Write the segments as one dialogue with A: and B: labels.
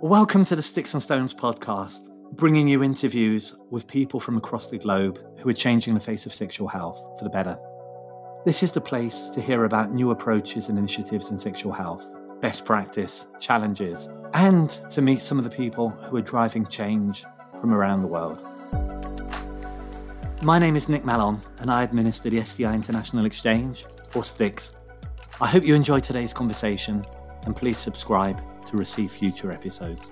A: Welcome to the Sticks and Stones podcast, bringing you interviews with people from across the globe who are changing the face of sexual health for the better. This is the place to hear about new approaches and initiatives in sexual health, best practice, challenges, and to meet some of the people who are driving change from around the world. My name is Nick Mallon, and I administer the STI International Exchange, or STIX. I hope you enjoy today's conversation, and please subscribe to receive future episodes.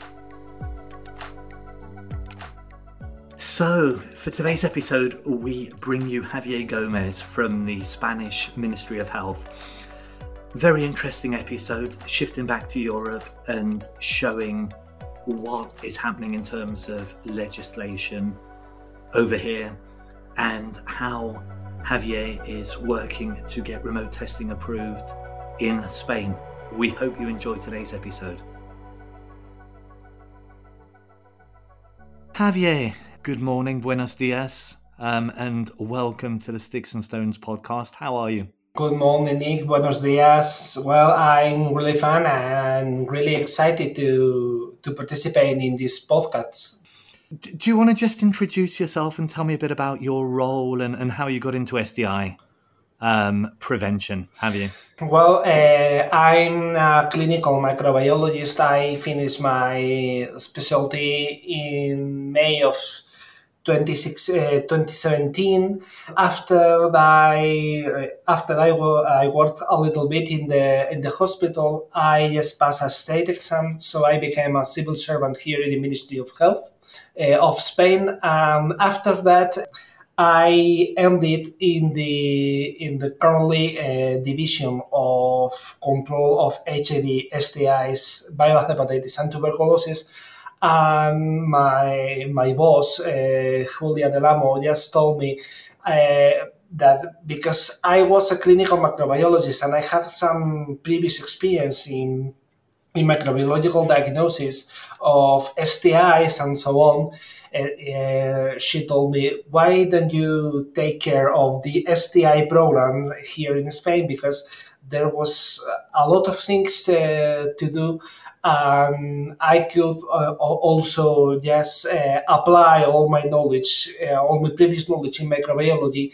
A: So, for today's episode, we bring you Javier Gomez from the Spanish Ministry of Health. Very interesting episode, shifting back to Europe and showing what is happening in terms of legislation over here and how Javier is working to get remote testing approved in Spain. We hope you enjoy today's episode. Javier, good morning, buenos dias, um, and welcome to the Sticks and Stones podcast. How are you?
B: Good morning, Nick. Buenos dias. Well, I'm really fun and really excited to to participate in this podcast.
A: Do you want to just introduce yourself and tell me a bit about your role and, and how you got into STI um, prevention? Have you?
B: Well, uh, I'm a clinical microbiologist. I finished my specialty in May of 26, uh, 2017. After I after I, I worked a little bit in the in the hospital, I just passed a state exam, so I became a civil servant here in the Ministry of Health uh, of Spain. And after that, I ended in the in the currently uh, division of control of HIV, STIs, viral hepatitis, and tuberculosis. And my my boss, uh, Julia del Amo, just told me uh, that because I was a clinical microbiologist and I had some previous experience in in microbiological diagnosis of STIs and so on, uh, she told me, why don't you take care of the STI program here in Spain? Because there was a lot of things to, to do. Um, I could uh, also just uh, apply all my knowledge, uh, all my previous knowledge in microbiology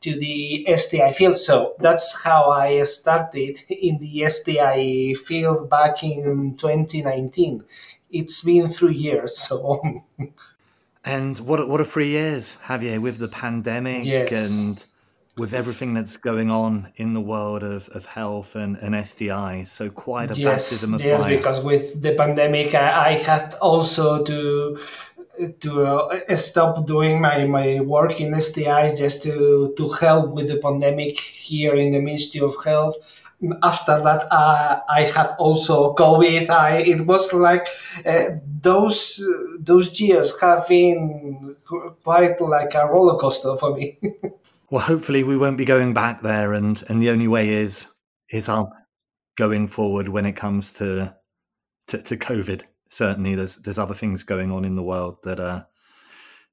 B: to the STI field. So that's how I started in the STI field back in 2019. It's been three years, so
A: And what what a three years, Javier, with the pandemic
B: yes.
A: and with everything that's going on in the world of, of health and, and STIs. So quite a
B: yes,
A: baptism of
B: yes,
A: fire.
B: because with the pandemic, I, I had also to to uh, stop doing my, my work in STIs just to, to help with the pandemic here in the Ministry of Health after that uh, i had also covid. I, it was like uh, those those years have been quite like a roller coaster for me.
A: Well hopefully we won't be going back there and and the only way is is up going forward when it comes to to, to covid. Certainly there's there's other things going on in the world that are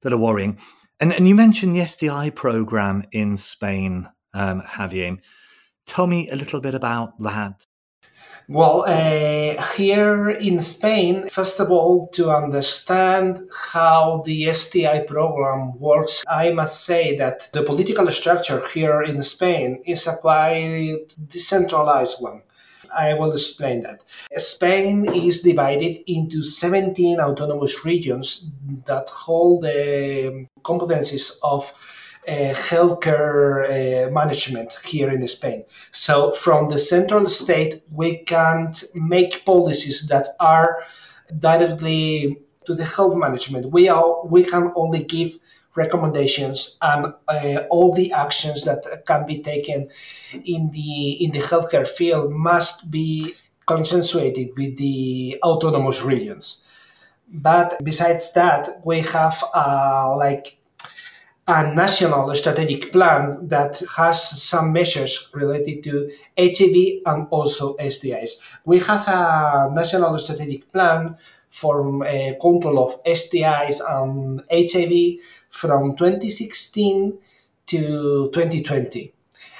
A: that are worrying. And and you mentioned the STI program in spain um javier Tell me a little bit about that.
B: Well, uh, here in Spain, first of all, to understand how the STI program works, I must say that the political structure here in Spain is a quite decentralized one. I will explain that. Spain is divided into 17 autonomous regions that hold the competencies of uh, healthcare uh, management here in Spain. So, from the central state, we can't make policies that are directly to the health management. We are we can only give recommendations and uh, all the actions that can be taken in the in the healthcare field must be consensuated with the autonomous regions. But besides that, we have uh, like a national strategic plan that has some measures related to HIV and also STIs. We have a national strategic plan for uh, control of STIs and HIV from 2016 to 2020.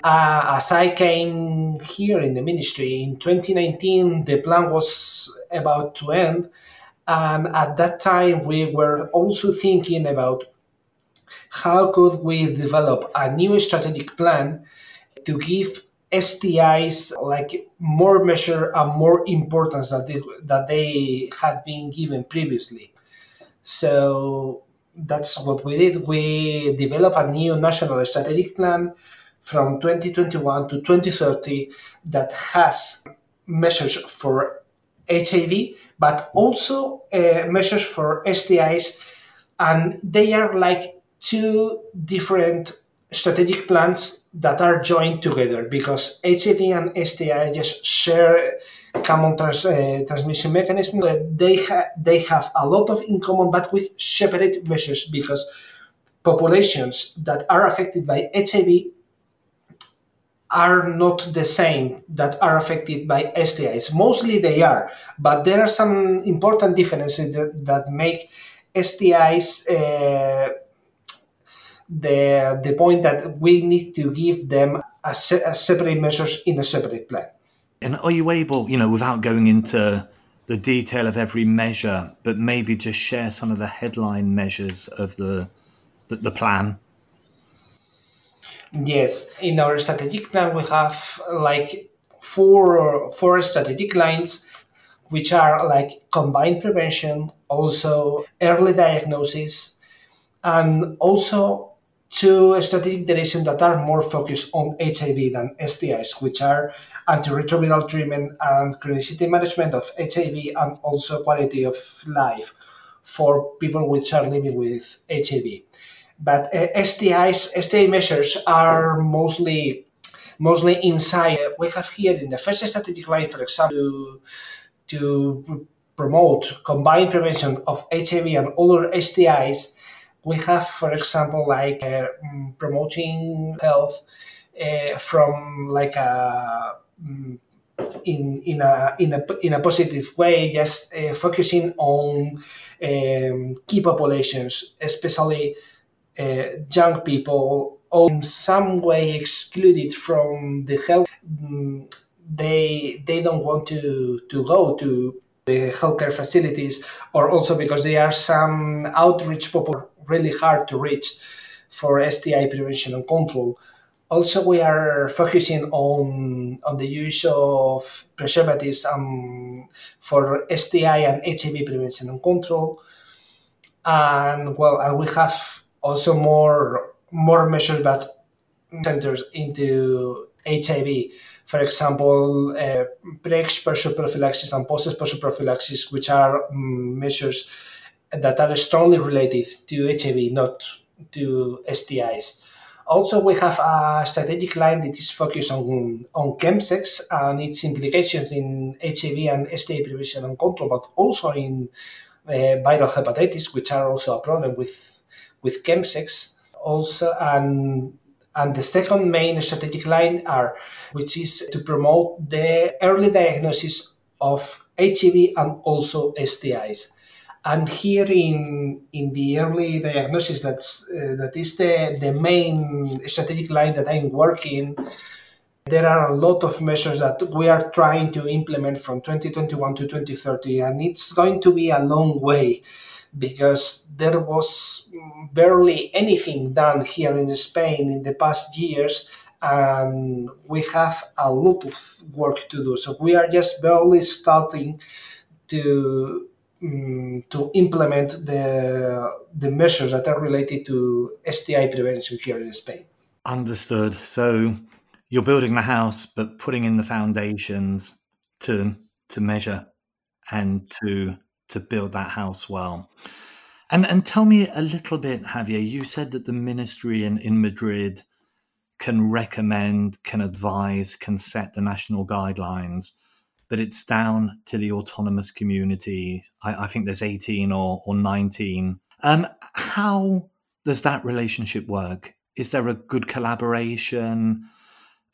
B: Uh, as I came here in the ministry in 2019, the plan was about to end, And at that time, we were also thinking about how could we develop a new strategic plan to give STIs like more measure and more importance that they, that they had been given previously. So that's what we did. We developed a new national strategic plan from 2021 to 2030 that has measures for HIV, but also uh, measures for STIs, and they are like two different strategic plans that are joined together because HIV and STI just share common trans, uh, transmission mechanism. They ha- they have a lot of in common, but with separate measures because populations that are affected by HIV are not the same that are affected by STIs. Mostly they are, but there are some important differences that, that make STIs uh, the the point that we need to give them a, se- a separate measures in a separate plan.
A: And are you able, you know, without going into the detail of every measure, but maybe just share some of the headline measures of the the, the plan?
B: Yes, in our strategic plan we have like four four strategic lines which are like combined prevention, also early diagnosis, and also two strategic directions that are more focused on HIV than STIs, which are antiretroviral treatment and chronicity management of HIV and also quality of life for people which are living with HIV. But uh, STIs, STI measures are mostly mostly inside. We have here in the first strategic line, for example, to, to promote combined prevention of HIV and other STIs. We have, for example, like uh, promoting health uh, from like a in in a in a in a positive way, just uh, focusing on um, key populations, especially uh, young people, or in some way excluded from the health. Mm, they they don't want to to go to the healthcare facilities, or also because there are some outreach people really hard to reach for STI prevention and control. Also, we are focusing on on the use of preservatives um, for STI and HIV prevention and control. And well, and we have also more more measures that centers into HIV. For example, uh, pre-exposure prophylaxis and post-exposure prophylaxis, which are um, measures that are strongly related to HIV, not to STIs. Also, we have a strategic line that is focused on, on chemsex and its implications in HIV and STI prevention and control, but also in uh, viral hepatitis, which are also a problem with, with chemsex. Also, and and the second main strategic line are, which is to promote the early diagnosis of HIV and also STIs. And here in in the early diagnosis, that's uh, that is the the main strategic line that I'm working. There are a lot of measures that we are trying to implement from 2021 to 2030, and it's going to be a long way because there was barely anything done here in Spain in the past years, and we have a lot of work to do. So we are just barely starting to um, to implement the the measures that are related to STI prevention here in Spain.
A: Understood. So you're building the house, but putting in the foundations to to measure and to to build that house well. And and tell me a little bit, Javier. You said that the ministry in, in Madrid can recommend, can advise, can set the national guidelines but it's down to the autonomous community. I, I think there's 18 or, or 19. Um, how does that relationship work? Is there a good collaboration?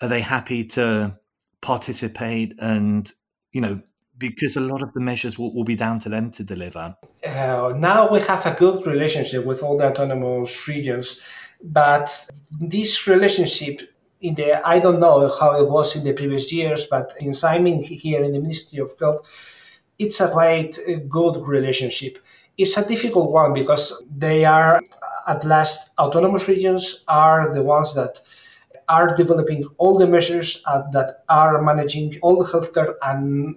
A: Are they happy to participate? And, you know, because a lot of the measures will, will be down to them to deliver.
B: Uh, now we have a good relationship with all the autonomous regions, but this relationship in the I don't know how it was in the previous years, but in here in the Ministry of Health, it's a quite good relationship. It's a difficult one because they are, at last, autonomous regions are the ones that are developing all the measures uh, that are managing all the healthcare and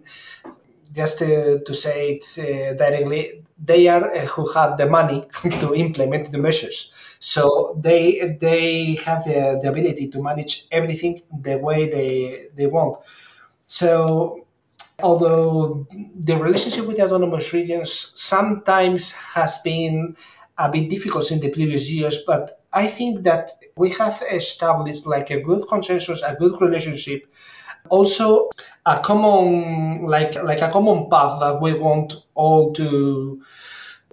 B: just to, to say it uh, directly, they are uh, who had the money to implement the measures. So they they have the, the ability to manage everything the way they, they want. So although the relationship with the autonomous regions sometimes has been a bit difficult in the previous years, but I think that we have established like a good consensus, a good relationship. Also a common like like a common path that we want all to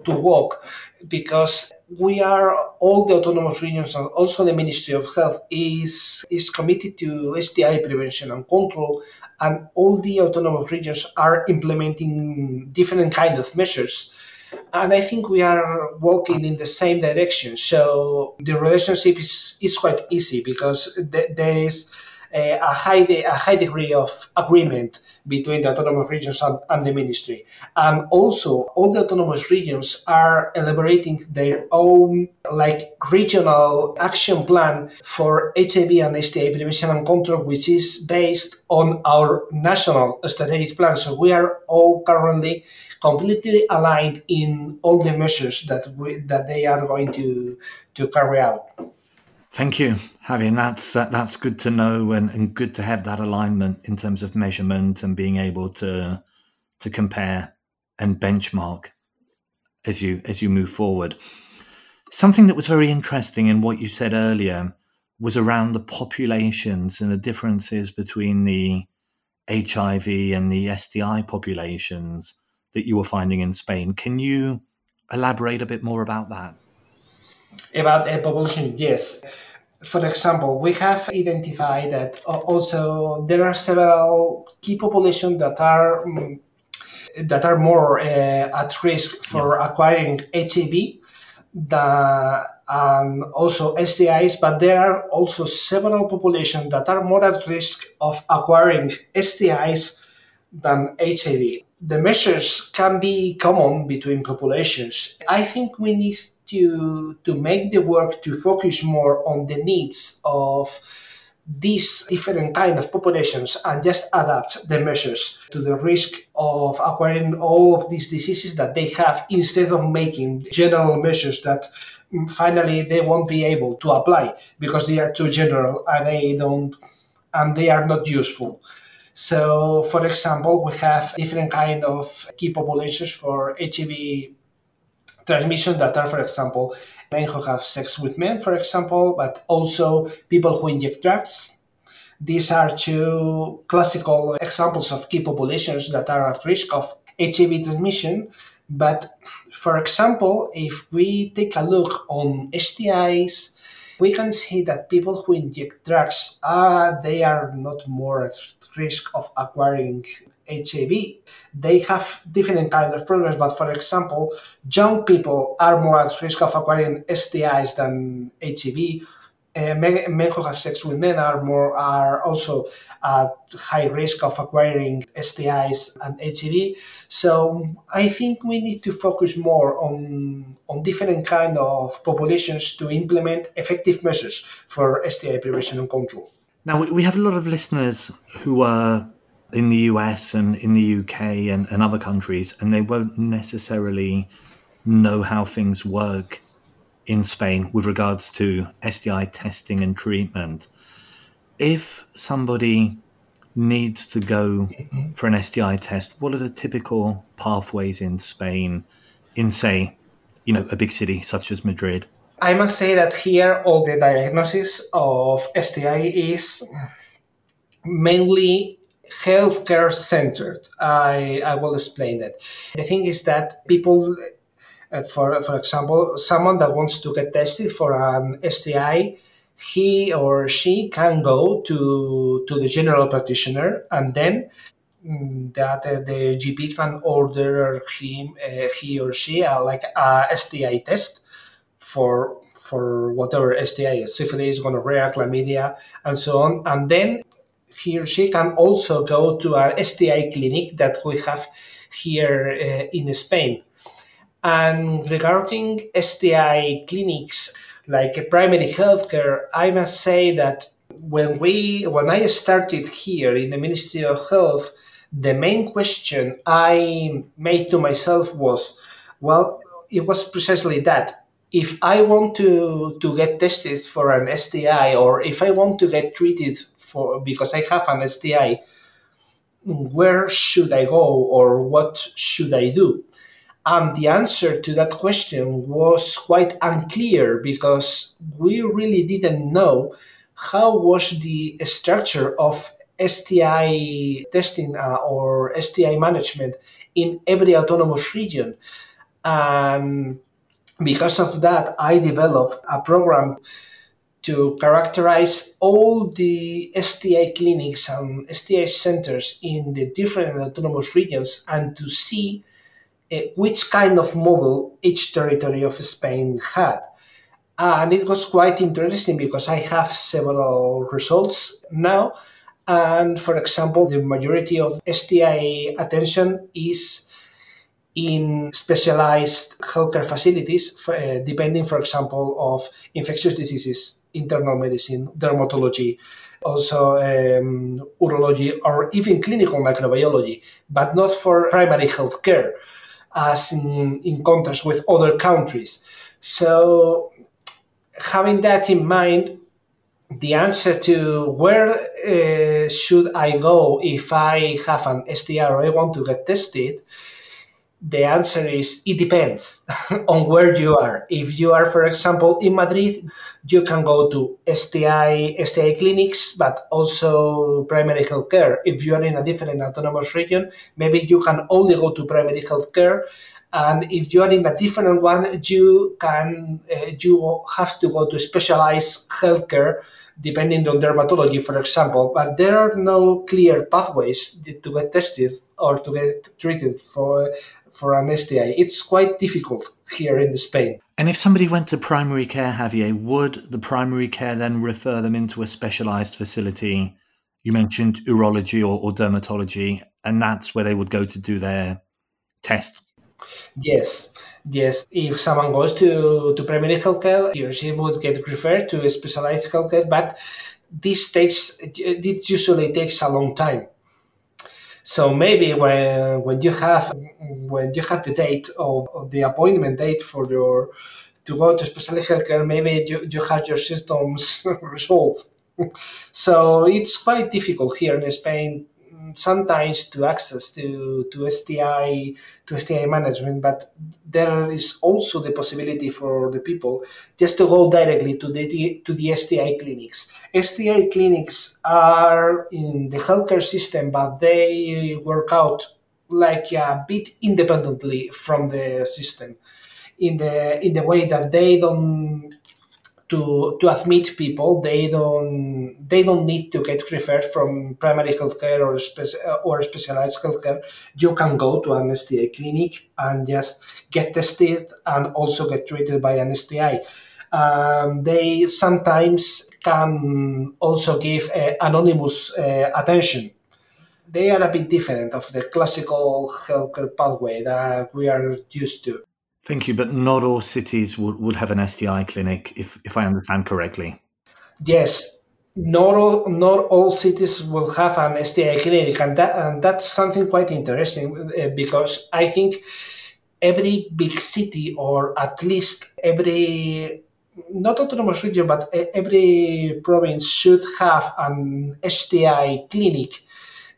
B: to walk because we are all the autonomous regions and also the Ministry of Health is is committed to STI prevention and control and all the autonomous regions are implementing different kind of measures and I think we are walking in the same direction. So the relationship is, is quite easy because th- there is a, high de- a high degree of agreement between the autonomous regions and, and, the ministry. And also, all the autonomous regions are elaborating their own like regional action plan for HIV and STI prevention and control, which is based on our national strategic plan. So we are all currently completely aligned in all the measures that we, that they are going to to carry out.
A: Thank you, Javier. That's uh, that's good to know and, and good to have that alignment in terms of measurement and being able to to compare and benchmark as you as you move forward. Something that was very interesting in what you said earlier was around the populations and the differences between the HIV and the STI populations that you were finding in Spain. Can you elaborate a bit more about that?
B: About a population, yes for example, we have identified that also there are several key populations that are um, that are more uh, at risk for yeah. acquiring HIV than and also STIs, but there are also several populations that are more at risk of acquiring STIs than HIV. The measures can be common between populations. I think we need to to make the work to focus more on the needs of these different kind of populations and just adapt the measures to the risk of acquiring all of these diseases that they have instead of making general measures that mm, finally they won't be able to apply because they are too general and they don't and they are not useful so for example we have different kind of key populations for hiv transmission that are, for example, men who have sex with men, for example, but also people who inject drugs. These are two classical examples of key populations that are at risk of HIV transmission. But for example, if we take a look on STIs, we can see that people who inject drugs, uh, they are not more at risk of acquiring HIV. They have different kind of problems, but for example, young people are more at risk of acquiring STIs than HIV. Uh, men, men, who have sex with men are more are also at high risk of acquiring STIs and HIV. So I think we need to focus more on on different kind of populations to implement effective measures for STI prevention and control.
A: Now we have a lot of listeners who are in the US and in the UK and, and other countries, and they won't necessarily know how things work in Spain with regards to STI testing and treatment. If somebody needs to go for an STI test, what are the typical pathways in Spain, in say, you know, a big city such as Madrid?
B: I must say that here all the diagnosis of STI is mainly healthcare centered. I, I will explain that. The thing is that people, uh, for, for example, someone that wants to get tested for an STI, he or she can go to, to the general practitioner and then mm, that uh, the GP can order him, uh, he or she, like a STI test for for whatever STI is, syphilis, gonorrhea, chlamydia, and so on. And then he or she can also go to our STI clinic that we have here uh, in Spain. And regarding STI clinics, like primary healthcare, I must say that when we when I started here in the Ministry of Health, the main question I made to myself was, well, it was precisely that. If I want to, to get tested for an STI or if I want to get treated for because I have an STI, where should I go or what should I do? And the answer to that question was quite unclear because we really didn't know how was the structure of STI testing uh, or STI management in every autonomous region. And because of that, I developed a program to characterize all the STI clinics and STI centers in the different autonomous regions and to see which kind of model each territory of Spain had. And it was quite interesting because I have several results now. And for example, the majority of STI attention is in specialized healthcare facilities, for, uh, depending, for example, of infectious diseases, internal medicine, dermatology, also um, urology, or even clinical microbiology, but not for primary health as in, in contrast with other countries. So having that in mind, the answer to where uh, should I go if I have an STI or I want to get tested, the answer is it depends on where you are. If you are, for example, in Madrid, you can go to STI STI clinics, but also primary health care. If you are in a different autonomous region, maybe you can only go to primary health care and if you are in a different one, you can uh, you have to go to specialized healthcare depending on dermatology, for example. But there are no clear pathways to get tested or to get treated for for an STI. It's quite difficult here in Spain.
A: And if somebody went to primary care, Javier, would the primary care then refer them into a specialized facility? You mentioned urology or, or dermatology, and that's where they would go to do their test
B: Yes, yes. If someone goes to, to primary healthcare, he or she would get referred to a specialized healthcare, but this takes it usually takes a long time. So maybe when when you have when you have the date of, of the appointment date for your to go to specialized healthcare, maybe you, you have your symptoms resolved. so it's quite difficult here in Spain sometimes to access to, to STI to STI management, but there is also the possibility for the people just to go directly to the to the STI clinics. STI clinics are in the healthcare system, but they work out like a bit independently from the system in the in the way that they don't to to admit people they don't they don't need to get referred from primary healthcare or or specialized healthcare. You can go to an STI clinic and just get tested and also get treated by an STI um, they sometimes can also give uh, anonymous uh, attention. They are a bit different of the classical healthcare pathway that we are used to
A: Thank you, but not all cities would, would have an STI clinic, if, if I understand correctly.
B: Yes, not all, not all cities will have an STI clinic, and, that, and that's something quite interesting uh, because I think every big city, or at least every not autonomous region, but every province should have an STI clinic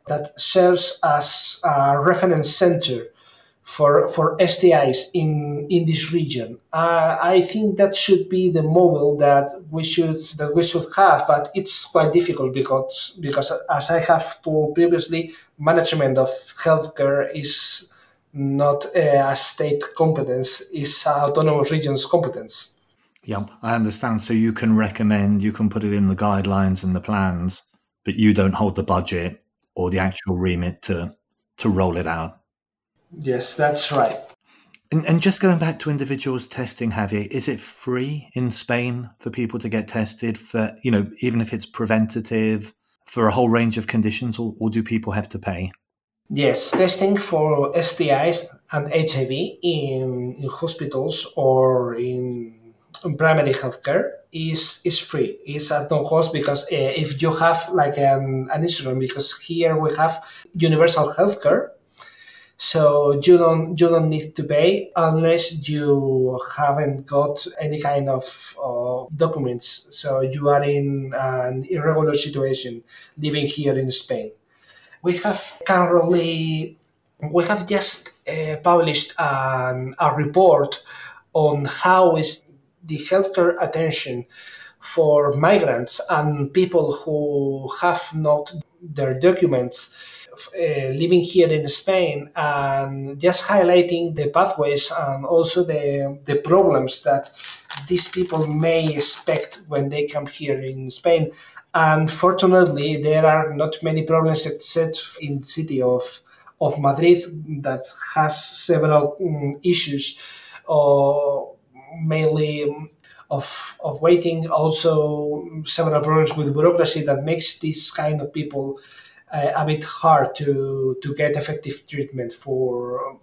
B: that serves as a reference center for for STIs in in this region. Uh, I think that should be the model that we should that we should have, but it's quite difficult because because as I have told previously, management of healthcare is not a state competence; is autonomous regions competence.
A: Yep, I understand. So you can recommend, you can put it in the guidelines and the plans, but you don't hold the budget or the actual remit to to roll it out.
B: Yes, that's right.
A: And, and, just going back to individuals testing, Javier, is it free in Spain for people to get tested for, you know, even if it's preventative for a whole range of conditions, or, or do people have to pay?
B: Yes, testing for STIs and HIV in, in hospitals or in, in primary healthcare is is free. It's at no cost because uh, if you have like an, an instrument, because here we have universal healthcare, so you don't you don't need to pay unless you haven't got any kind of, documents. So you are in an irregular situation living here in Spain we have currently we have just uh, published an, a report on how is the healthcare attention for migrants and people who have not their documents uh, living here in Spain and just highlighting the pathways and also the, the problems that these people may expect when they come here in Spain Unfortunately, there are not many problems except in city of of Madrid that has several um, issues, or mainly of of waiting. Also, several problems with bureaucracy that makes this kind of people uh, a bit hard to to get effective treatment for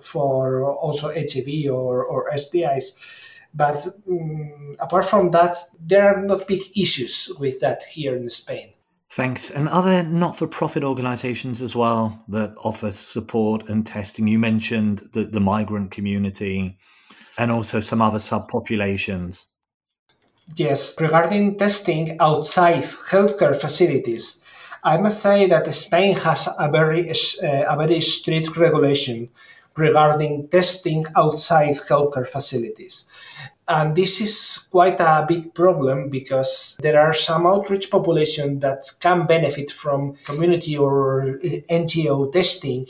B: for also HIV or or STIs but um, apart from that, there are not big issues with that here in Spain.
A: Thanks. And are there not for profit organizations as well that offer support and testing? You mentioned the, the migrant community and also some other subpopulations.
B: Yes, regarding testing outside healthcare facilities, I must say that Spain has a very, uh, a very strict regulation regarding testing outside healthcare facilities. And this is quite a big problem because there are some outreach population that can benefit from community or NGO testing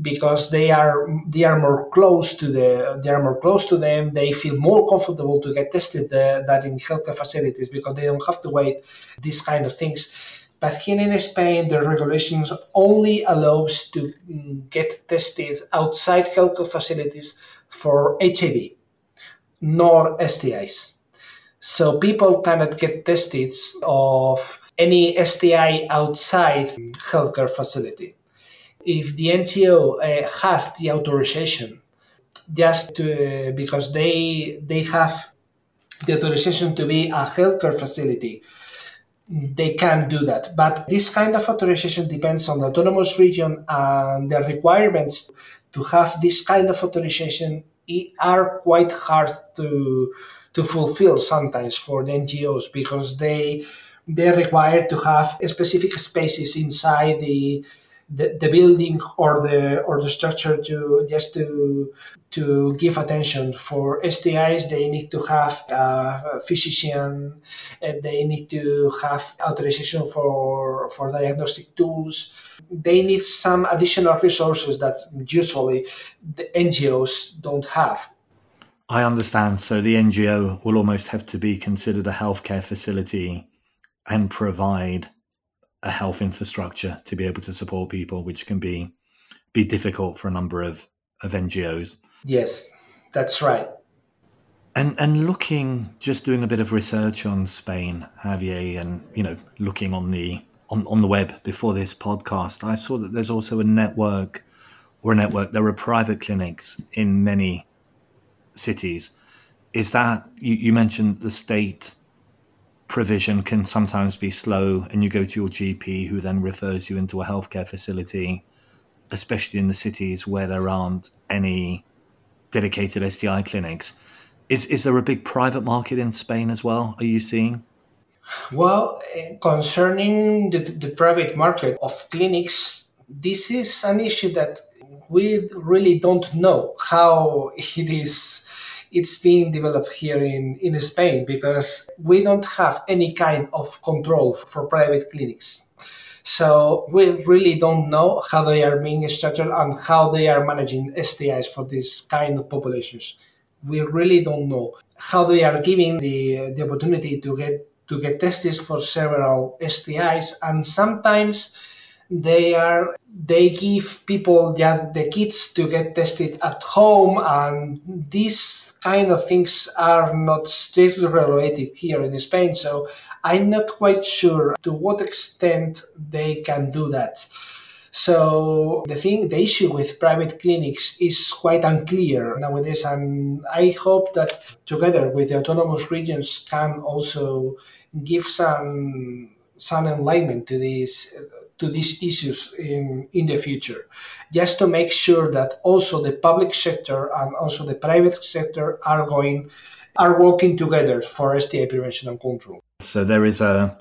B: because they are they are more close to the they are more close to them they feel more comfortable to get tested uh, than in healthcare facilities because they don't have to wait these kind of things but here in Spain, the regulations only allows to mm, get tested outside healthcare facilities for HIV, nor STIs. So people cannot get tested of any STI outside healthcare facility. If the NGO uh, has the authorization, just to, uh, because they they have the authorization to be a healthcare facility they can do that. But this kind of authorization depends on the autonomous region and the requirements to have this kind of authorization are quite hard to to fulfill sometimes for the NGOs because they they're required to have specific spaces inside the the, the building or the or the structure to just to to give attention. For STIs they need to have a physician they need to have authorization for for diagnostic tools. They need some additional resources that usually the NGOs don't have.
A: I understand. So the NGO will almost have to be considered a healthcare facility and provide a health infrastructure to be able to support people, which can be be difficult for a number of, of NGOs.
B: Yes, that's right.
A: And and looking, just doing a bit of research on Spain, Javier, and you know, looking on the on, on the web before this podcast, I saw that there's also a network or a network. There are private clinics in many cities. Is that you, you mentioned the state provision can sometimes be slow, and you go to your GP, who then refers you into a healthcare facility, especially in the cities where there aren't any dedicated STI clinics. Is is there a big private market in Spain as well? Are you seeing?
B: Well, eh, concerning the, the private market of clinics, this is an issue that we really don't know how it is it's being developed here in, in Spain because we don't have any kind of control for private clinics. So we really don't know how they are being structured and how they are managing STIs for this kind of populations. We really don't know how they are giving the, the opportunity to get to get tested for several STIs and sometimes they are they give people just the kids to get tested at home and these kind of things are not strictly regulated here in spain so i'm not quite sure to what extent they can do that. So the thing, the issue with private clinics is quite unclear nowadays, and I hope that together with the autonomous regions can also give some some enlightenment to these to these issues in in the future, just to make sure that also the public sector and also the private sector are going are working together for STI prevention and control.
A: So there is a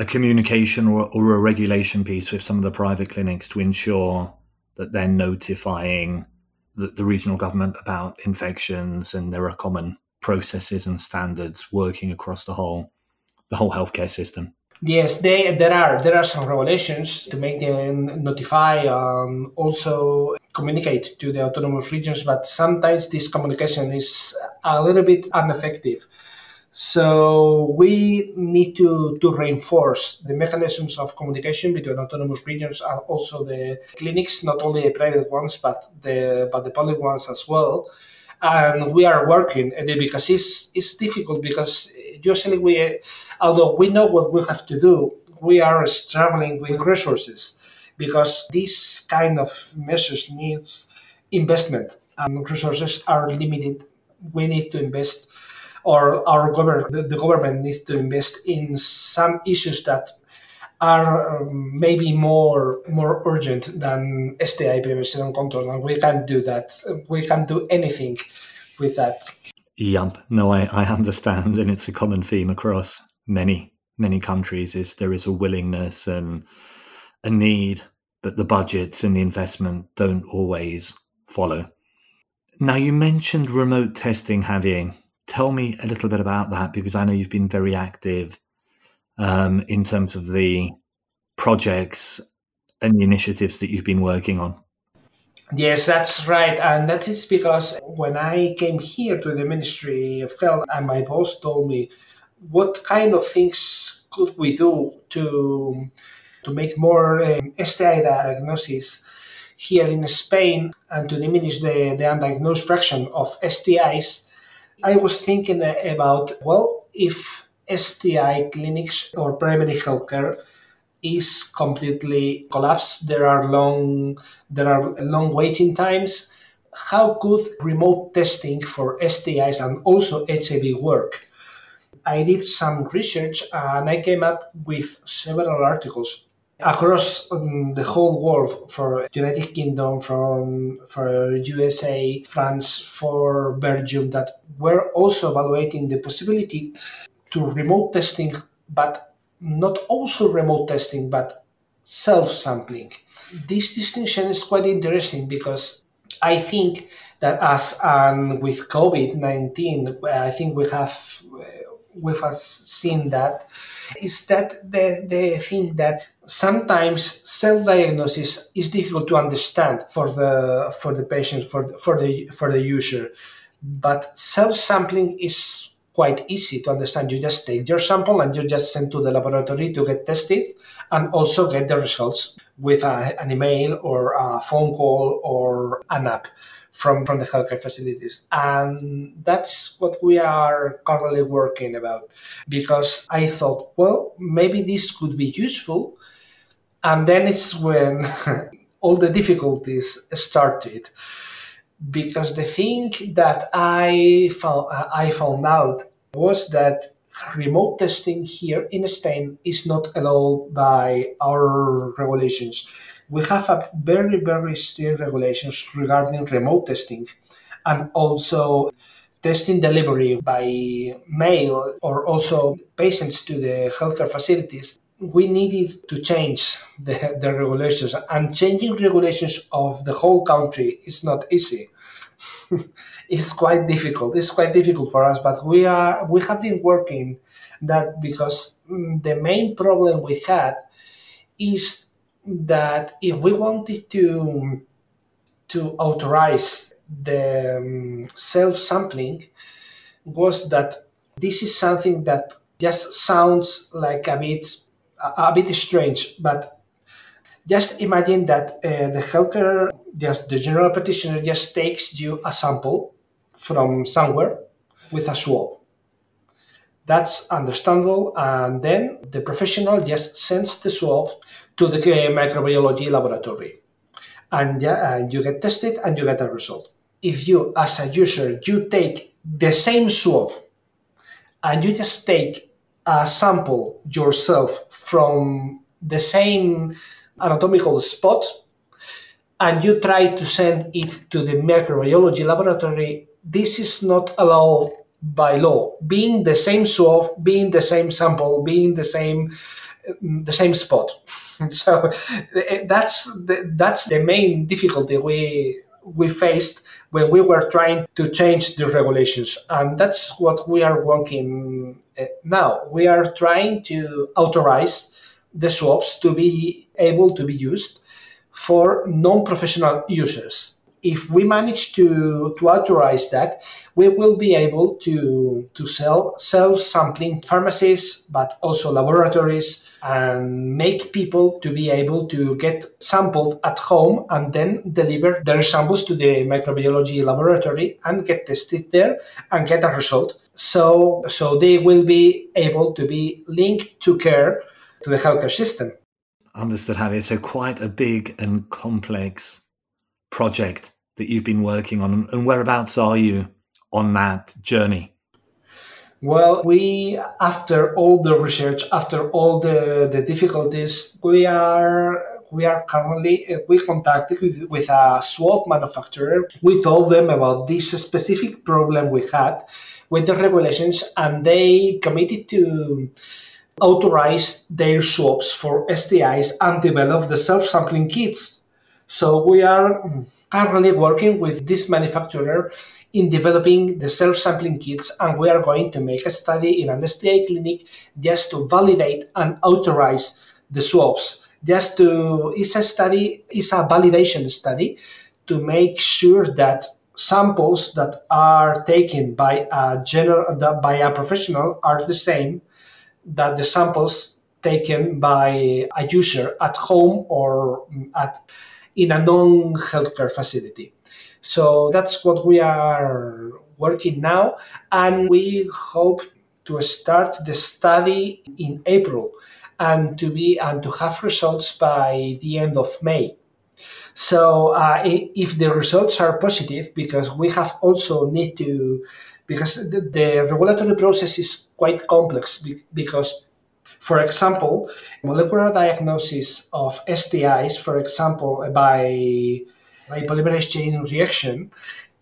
A: a communication or, or a regulation piece with some of the private clinics to ensure that they're notifying the, the regional government about infections and there are common processes and standards working across the whole the whole healthcare system.
B: Yes, they, there are there are some regulations to make them notify and also communicate to the autonomous regions, but sometimes this communication is a little bit ineffective. So we need to, to reinforce the mechanisms of communication between autonomous regions and also the clinics, not only the private ones, but the but the public ones as well. And we are working at it because it's it's difficult because usually we, although we know what we have to do, we are struggling with resources because this kind of measures needs investment and resources are limited. We need to invest or our government, the, the government needs to invest in some issues that are um, maybe more more urgent than STI prevention and control, and we can't do that. We can't do anything with that.
A: Yep. No, I, I understand, and it's a common theme across many many countries. Is there is a willingness and a need, but the budgets and the investment don't always follow. Now, you mentioned remote testing, Javier tell me a little bit about that because I know you've been very active um, in terms of the projects and the initiatives that you've been working on.
B: Yes, that's right. And that is because when I came here to the Ministry of Health, and my boss told me, what kind of things could we do to, to make more um, STI diagnosis here in Spain and to diminish the, the undiagnosed fraction of STIs? I was thinking about, well, if STI clinics or primary healthcare is completely collapsed, there are long there are long waiting times. How could remote testing for STIs and also HIV work? I did some research and I came up with several articles across um, the whole world for United Kingdom, from for USA, France, for Belgium that were also evaluating the possibility to remote testing, but not also remote testing, but self-sampling. This distinction is quite interesting because I think that as um, with COVID nineteen, I think we have we have seen that is that the the thing that sometimes self-diagnosis is difficult to understand for the for the patient for the, for the for the user but self-sampling is quite easy to understand. You just take your sample and you just send to the laboratory to get tested and also get the results with a, an email or a phone call or an app from, from the healthcare facilities. And that's what we are currently working about because I thought, well, maybe this could be useful. And then it's when all the difficulties started because the thing that I found uh, I found out was that remote testing here in Spain is not allowed by our regulations. We have a very very strict regulations regarding remote testing and also testing delivery by mail or also patients to the healthcare facilities we needed to change the, the regulations and changing regulations of the whole country is not easy. It's quite difficult. It's quite difficult for us but we are we have been working that because mm, the main problem we had is that if we wanted to to authorize the um, self-sampling was that this is something that just sounds like a bit a, bit strange, but just imagine that uh, the healthcare, just the general practitioner, just takes you a sample from somewhere with a swab. That's understandable, and then the professional just sends the swab to the uh, microbiology laboratory. And, and you get tested and you get a result. If you, as a user, you take the same swab and you just take a sample yourself from the same anatomical spot and you try to send it to the microbiology laboratory, this is not allowed by law. Being the same swab, being the same sample, being the same the same spot. so that's the, that's the main difficulty we we faced when we were trying to change the regulations, and that's what we are working uh, Uh, now. We are trying to authorize the swabs to be able to be used for non-professional users. If we manage to, to authorize that, we will be able to, to sell self-sampling pharmacies, but also laboratories, and make people to be able to get sampled at home and then deliver their samples to the microbiology laboratory and get tested there and get a result. So, so they will be able to be linked to care to the healthcare system.
A: Understood, Javier. So quite a big and complex project that you've been working on. And whereabouts are you on that journey?
B: Well, we, after all the research, after all the, the difficulties, we are we are currently uh, we contacted with, with a swab manufacturer. We told them about this specific problem we had with the regulations, and they committed to authorize their swabs for STIs and develop the self-sampling kits. So we are currently working with this manufacturer in developing the self-sampling kits and we are going to make a study in an STI clinic just to validate and authorize the swabs. Just to, it's a study, it's a validation study to make sure that samples that are taken by a general, by a professional are the same that the samples taken by a user at home or at in a non-healthcare facility. So that's what we are working now, and we hope to start the study in April and to be and to have results by the end of May. So uh, if the results are positive, because we have also need to, because the, the regulatory process is quite complex, because, for example, molecular diagnosis of STIs, for example, by by polymerase chain reaction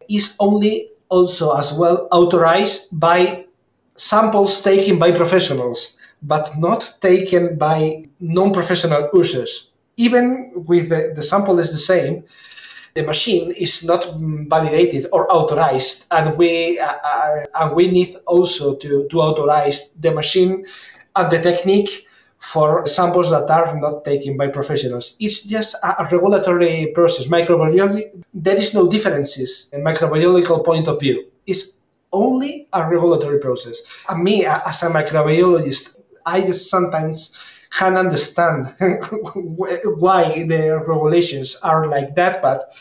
B: is only also as well authorized by samples taken by professionals, but not taken by non-professional users. Even with the, the sample is the same, the machine is not validated or authorized, and we uh, uh, and we need also to, to authorize the machine and the technique for samples that are not taken by professionals. It's just a regulatory process. Microbiology, there is no differences in microbiological point of view. It's only a regulatory process. And me, as a microbiologist, I just sometimes can't understand why the regulations are like that, but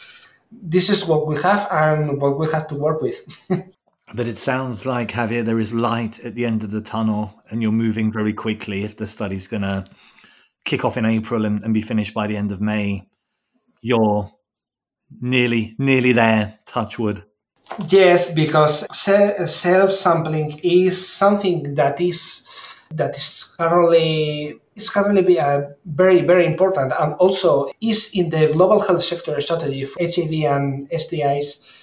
B: this is what we have and what we have to work with.
A: But it sounds like, Javier, there is light at the end of the tunnel and you're moving very quickly if the study's going to kick off in April and, and, be finished by the end of May. You're nearly, nearly there, touch wood.
B: Yes, because self-sampling is something that is that is currently is currently uh, very very important and also is in the global health sector strategy for HIV and STIs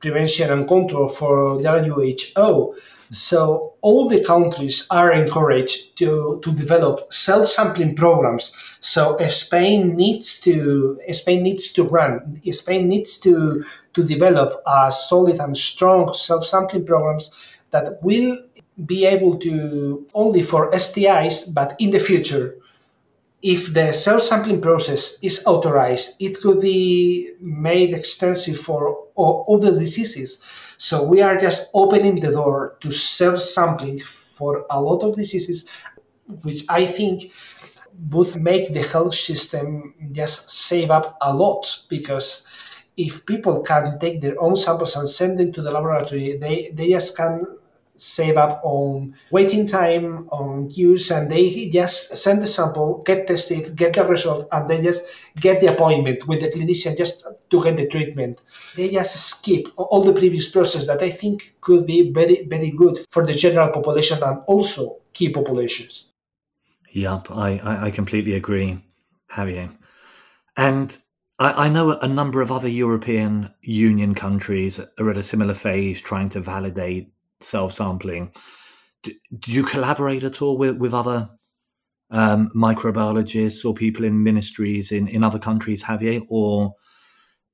B: prevention and control for WHO. So all the countries are encouraged to, to develop self-sampling programs. So Spain needs to Spain needs to run. Spain needs to to develop a solid and strong self-sampling programs that will be able to only for STIs, but in the future if the self sampling process is authorized, it could be made extensive for other diseases. So we are just opening the door to self sampling for a lot of diseases, which I think would make the health system just save up a lot because if people can take their own samples and send them to the laboratory, they, they just can save up on waiting time, on queues, and they just send the sample, get tested, get the result, and they just get the appointment with the clinician just to get the treatment. They just skip all the previous process that I think could be very, very good for the general population and also key populations.
A: Yep, I, I, completely agree, Javier. And I know a number of other European Union countries are at a similar phase trying to validate self sampling. Do, do, you collaborate at all with, with other um, microbiologists or people in ministries in, in other countries, have you? Or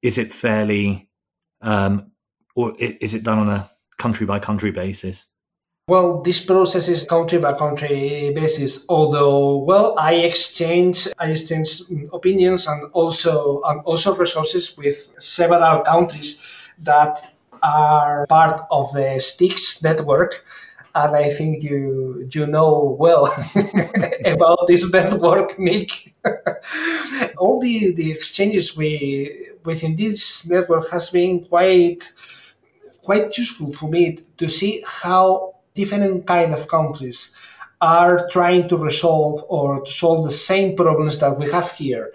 A: is it fairly, um, or is it done on a country by country basis?
B: Well, this process is country by country basis. Although, well, I exchange I exchange opinions and also also resources with several countries that are part of the STIX network, and I think you you know well about this network, Nick. All the, the exchanges we within this network has been quite quite useful for me to see how different kind of countries are trying to resolve or to solve the same problems that we have here.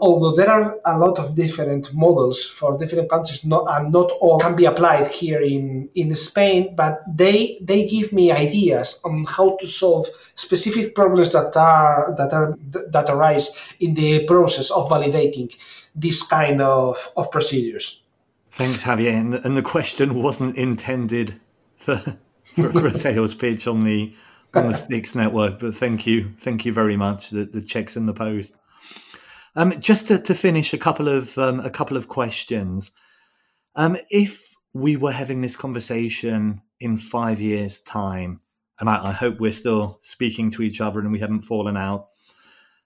B: Although there are a lot of different models for different countries, not, and not all can be applied here in, in Spain, but they they give me ideas on how to solve specific problems that are that are that arise in the process of validating this kind of, of procedures.
A: Thanks, Javier. And the, and the question wasn't intended for for, for a sales pitch on the on the STIX network. But thank you, thank you very much. The, the checks in the post. Um, just to, to finish, a couple of um, a couple of questions. Um, if we were having this conversation in five years' time, and I, I, hope we're still speaking to each other and we haven't fallen out,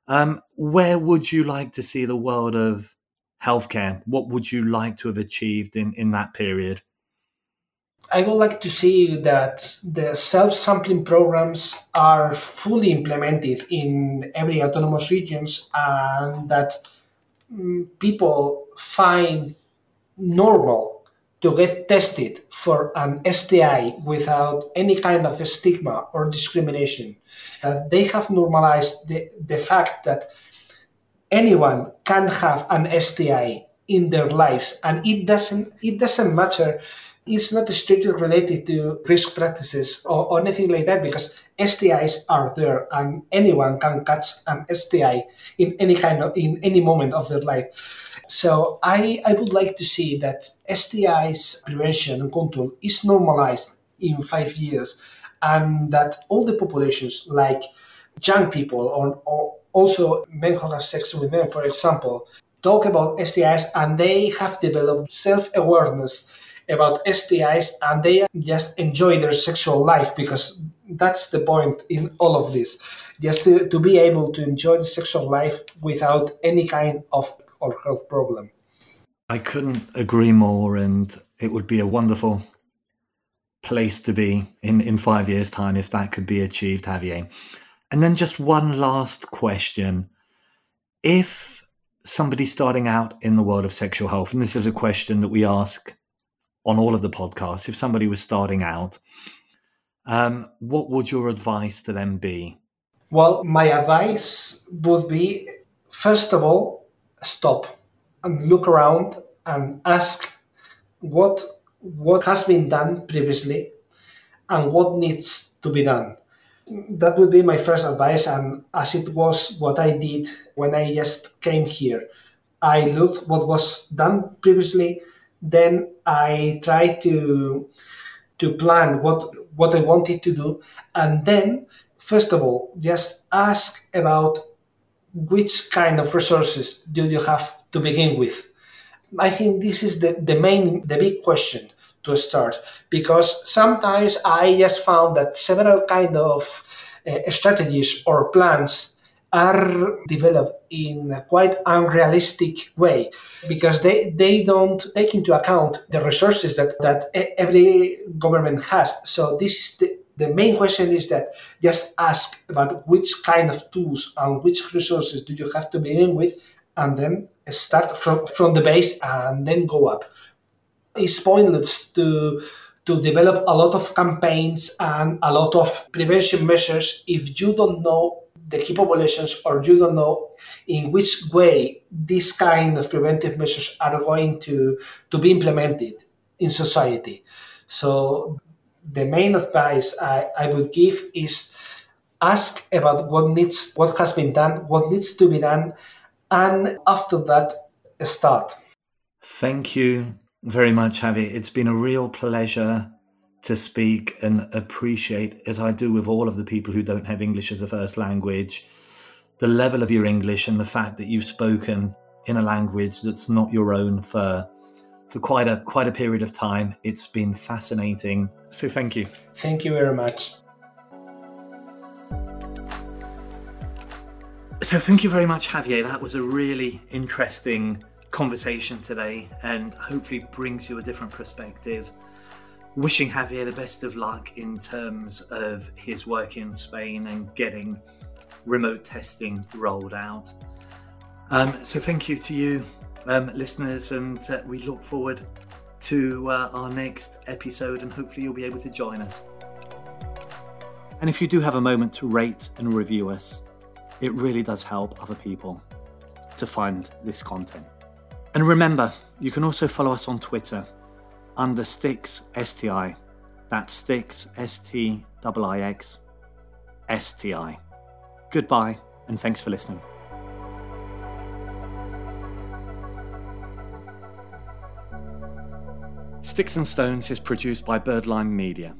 A: um, where would you like to see the world of healthcare? What would you like to have achieved in in that period?
B: I would like to see that the self-sampling programs are fully implemented in every autonomous regions and that mm, people find normal to get tested for an STI without any kind of stigma or discrimination. That they have normalized the, the fact that anyone can have an STI in their lives and it doesn't it doesn't matter it's not strictly related to risk practices or, or, anything like that because STIs are there and anyone can catch an STI in any kind of in any moment of their life. So I, I would like to see that STIs prevention and control is normalized in five years and that all the populations like young people or, or also men who have sex with men, for example, talk about STIs and they have developed self-awareness about STIs and they just enjoy their sexual life because that's the point in all of this. Just to, to be able to enjoy the sexual life without any kind of or health problem.
A: I couldn't agree more, and it would be a wonderful place to be in, in five years' time if that could be achieved, Javier. And then just one last question. If somebody starting out in the world of sexual health, and this is a question that we ask on all of the podcasts, if somebody was starting out, um, what would your advice to them be?
B: Well, my advice would be first of all, stop and look around and ask what what has been done previously and what needs to be done. That would be my first advice, and as it was what I did when I just came here, I looked what was done previously then I try to to plan what what I wanted to do, and then first of all, just ask about which kind of resources do you have to begin with. I think this is the, the main the big question to start because sometimes I just found that several kind of uh, strategies or plans are developed in a quite unrealistic way because they, they don't take into account the resources that, that every government has. So this is the, the main question is that just ask about which kind of tools and which resources do you have to begin with and then start from, from the base and then go up. It's pointless to to develop a lot of campaigns and a lot of prevention measures if you don't know the key populations or you don't know in which way these kind of preventive measures are going to, to be implemented in society. So the main advice I, I would give is ask about what needs what has been done, what needs to be done, and after that start.
A: Thank you very much, Javi. It's been a real pleasure to speak and appreciate, as I do with all of the people who don't have English as a first language, the level of your English and the fact that you've spoken in a language that's not your own for for quite a quite a period of time. It's been fascinating. So thank you.
B: Thank you very much.
A: So thank you very much, Javier. That was a really interesting conversation today and hopefully brings you a different perspective. Wishing Javier the best of luck in terms of his work in Spain and getting remote testing rolled out. Um, so, thank you to you, um, listeners, and uh, we look forward to uh, our next episode, and hopefully, you'll be able to join us. And if you do have a moment to rate and review us, it really does help other people to find this content. And remember, you can also follow us on Twitter under Stix STI. That's Sticks S T I X S T I. Goodbye, and thanks for listening. Sticks and Stones is produced by Birdlime Media.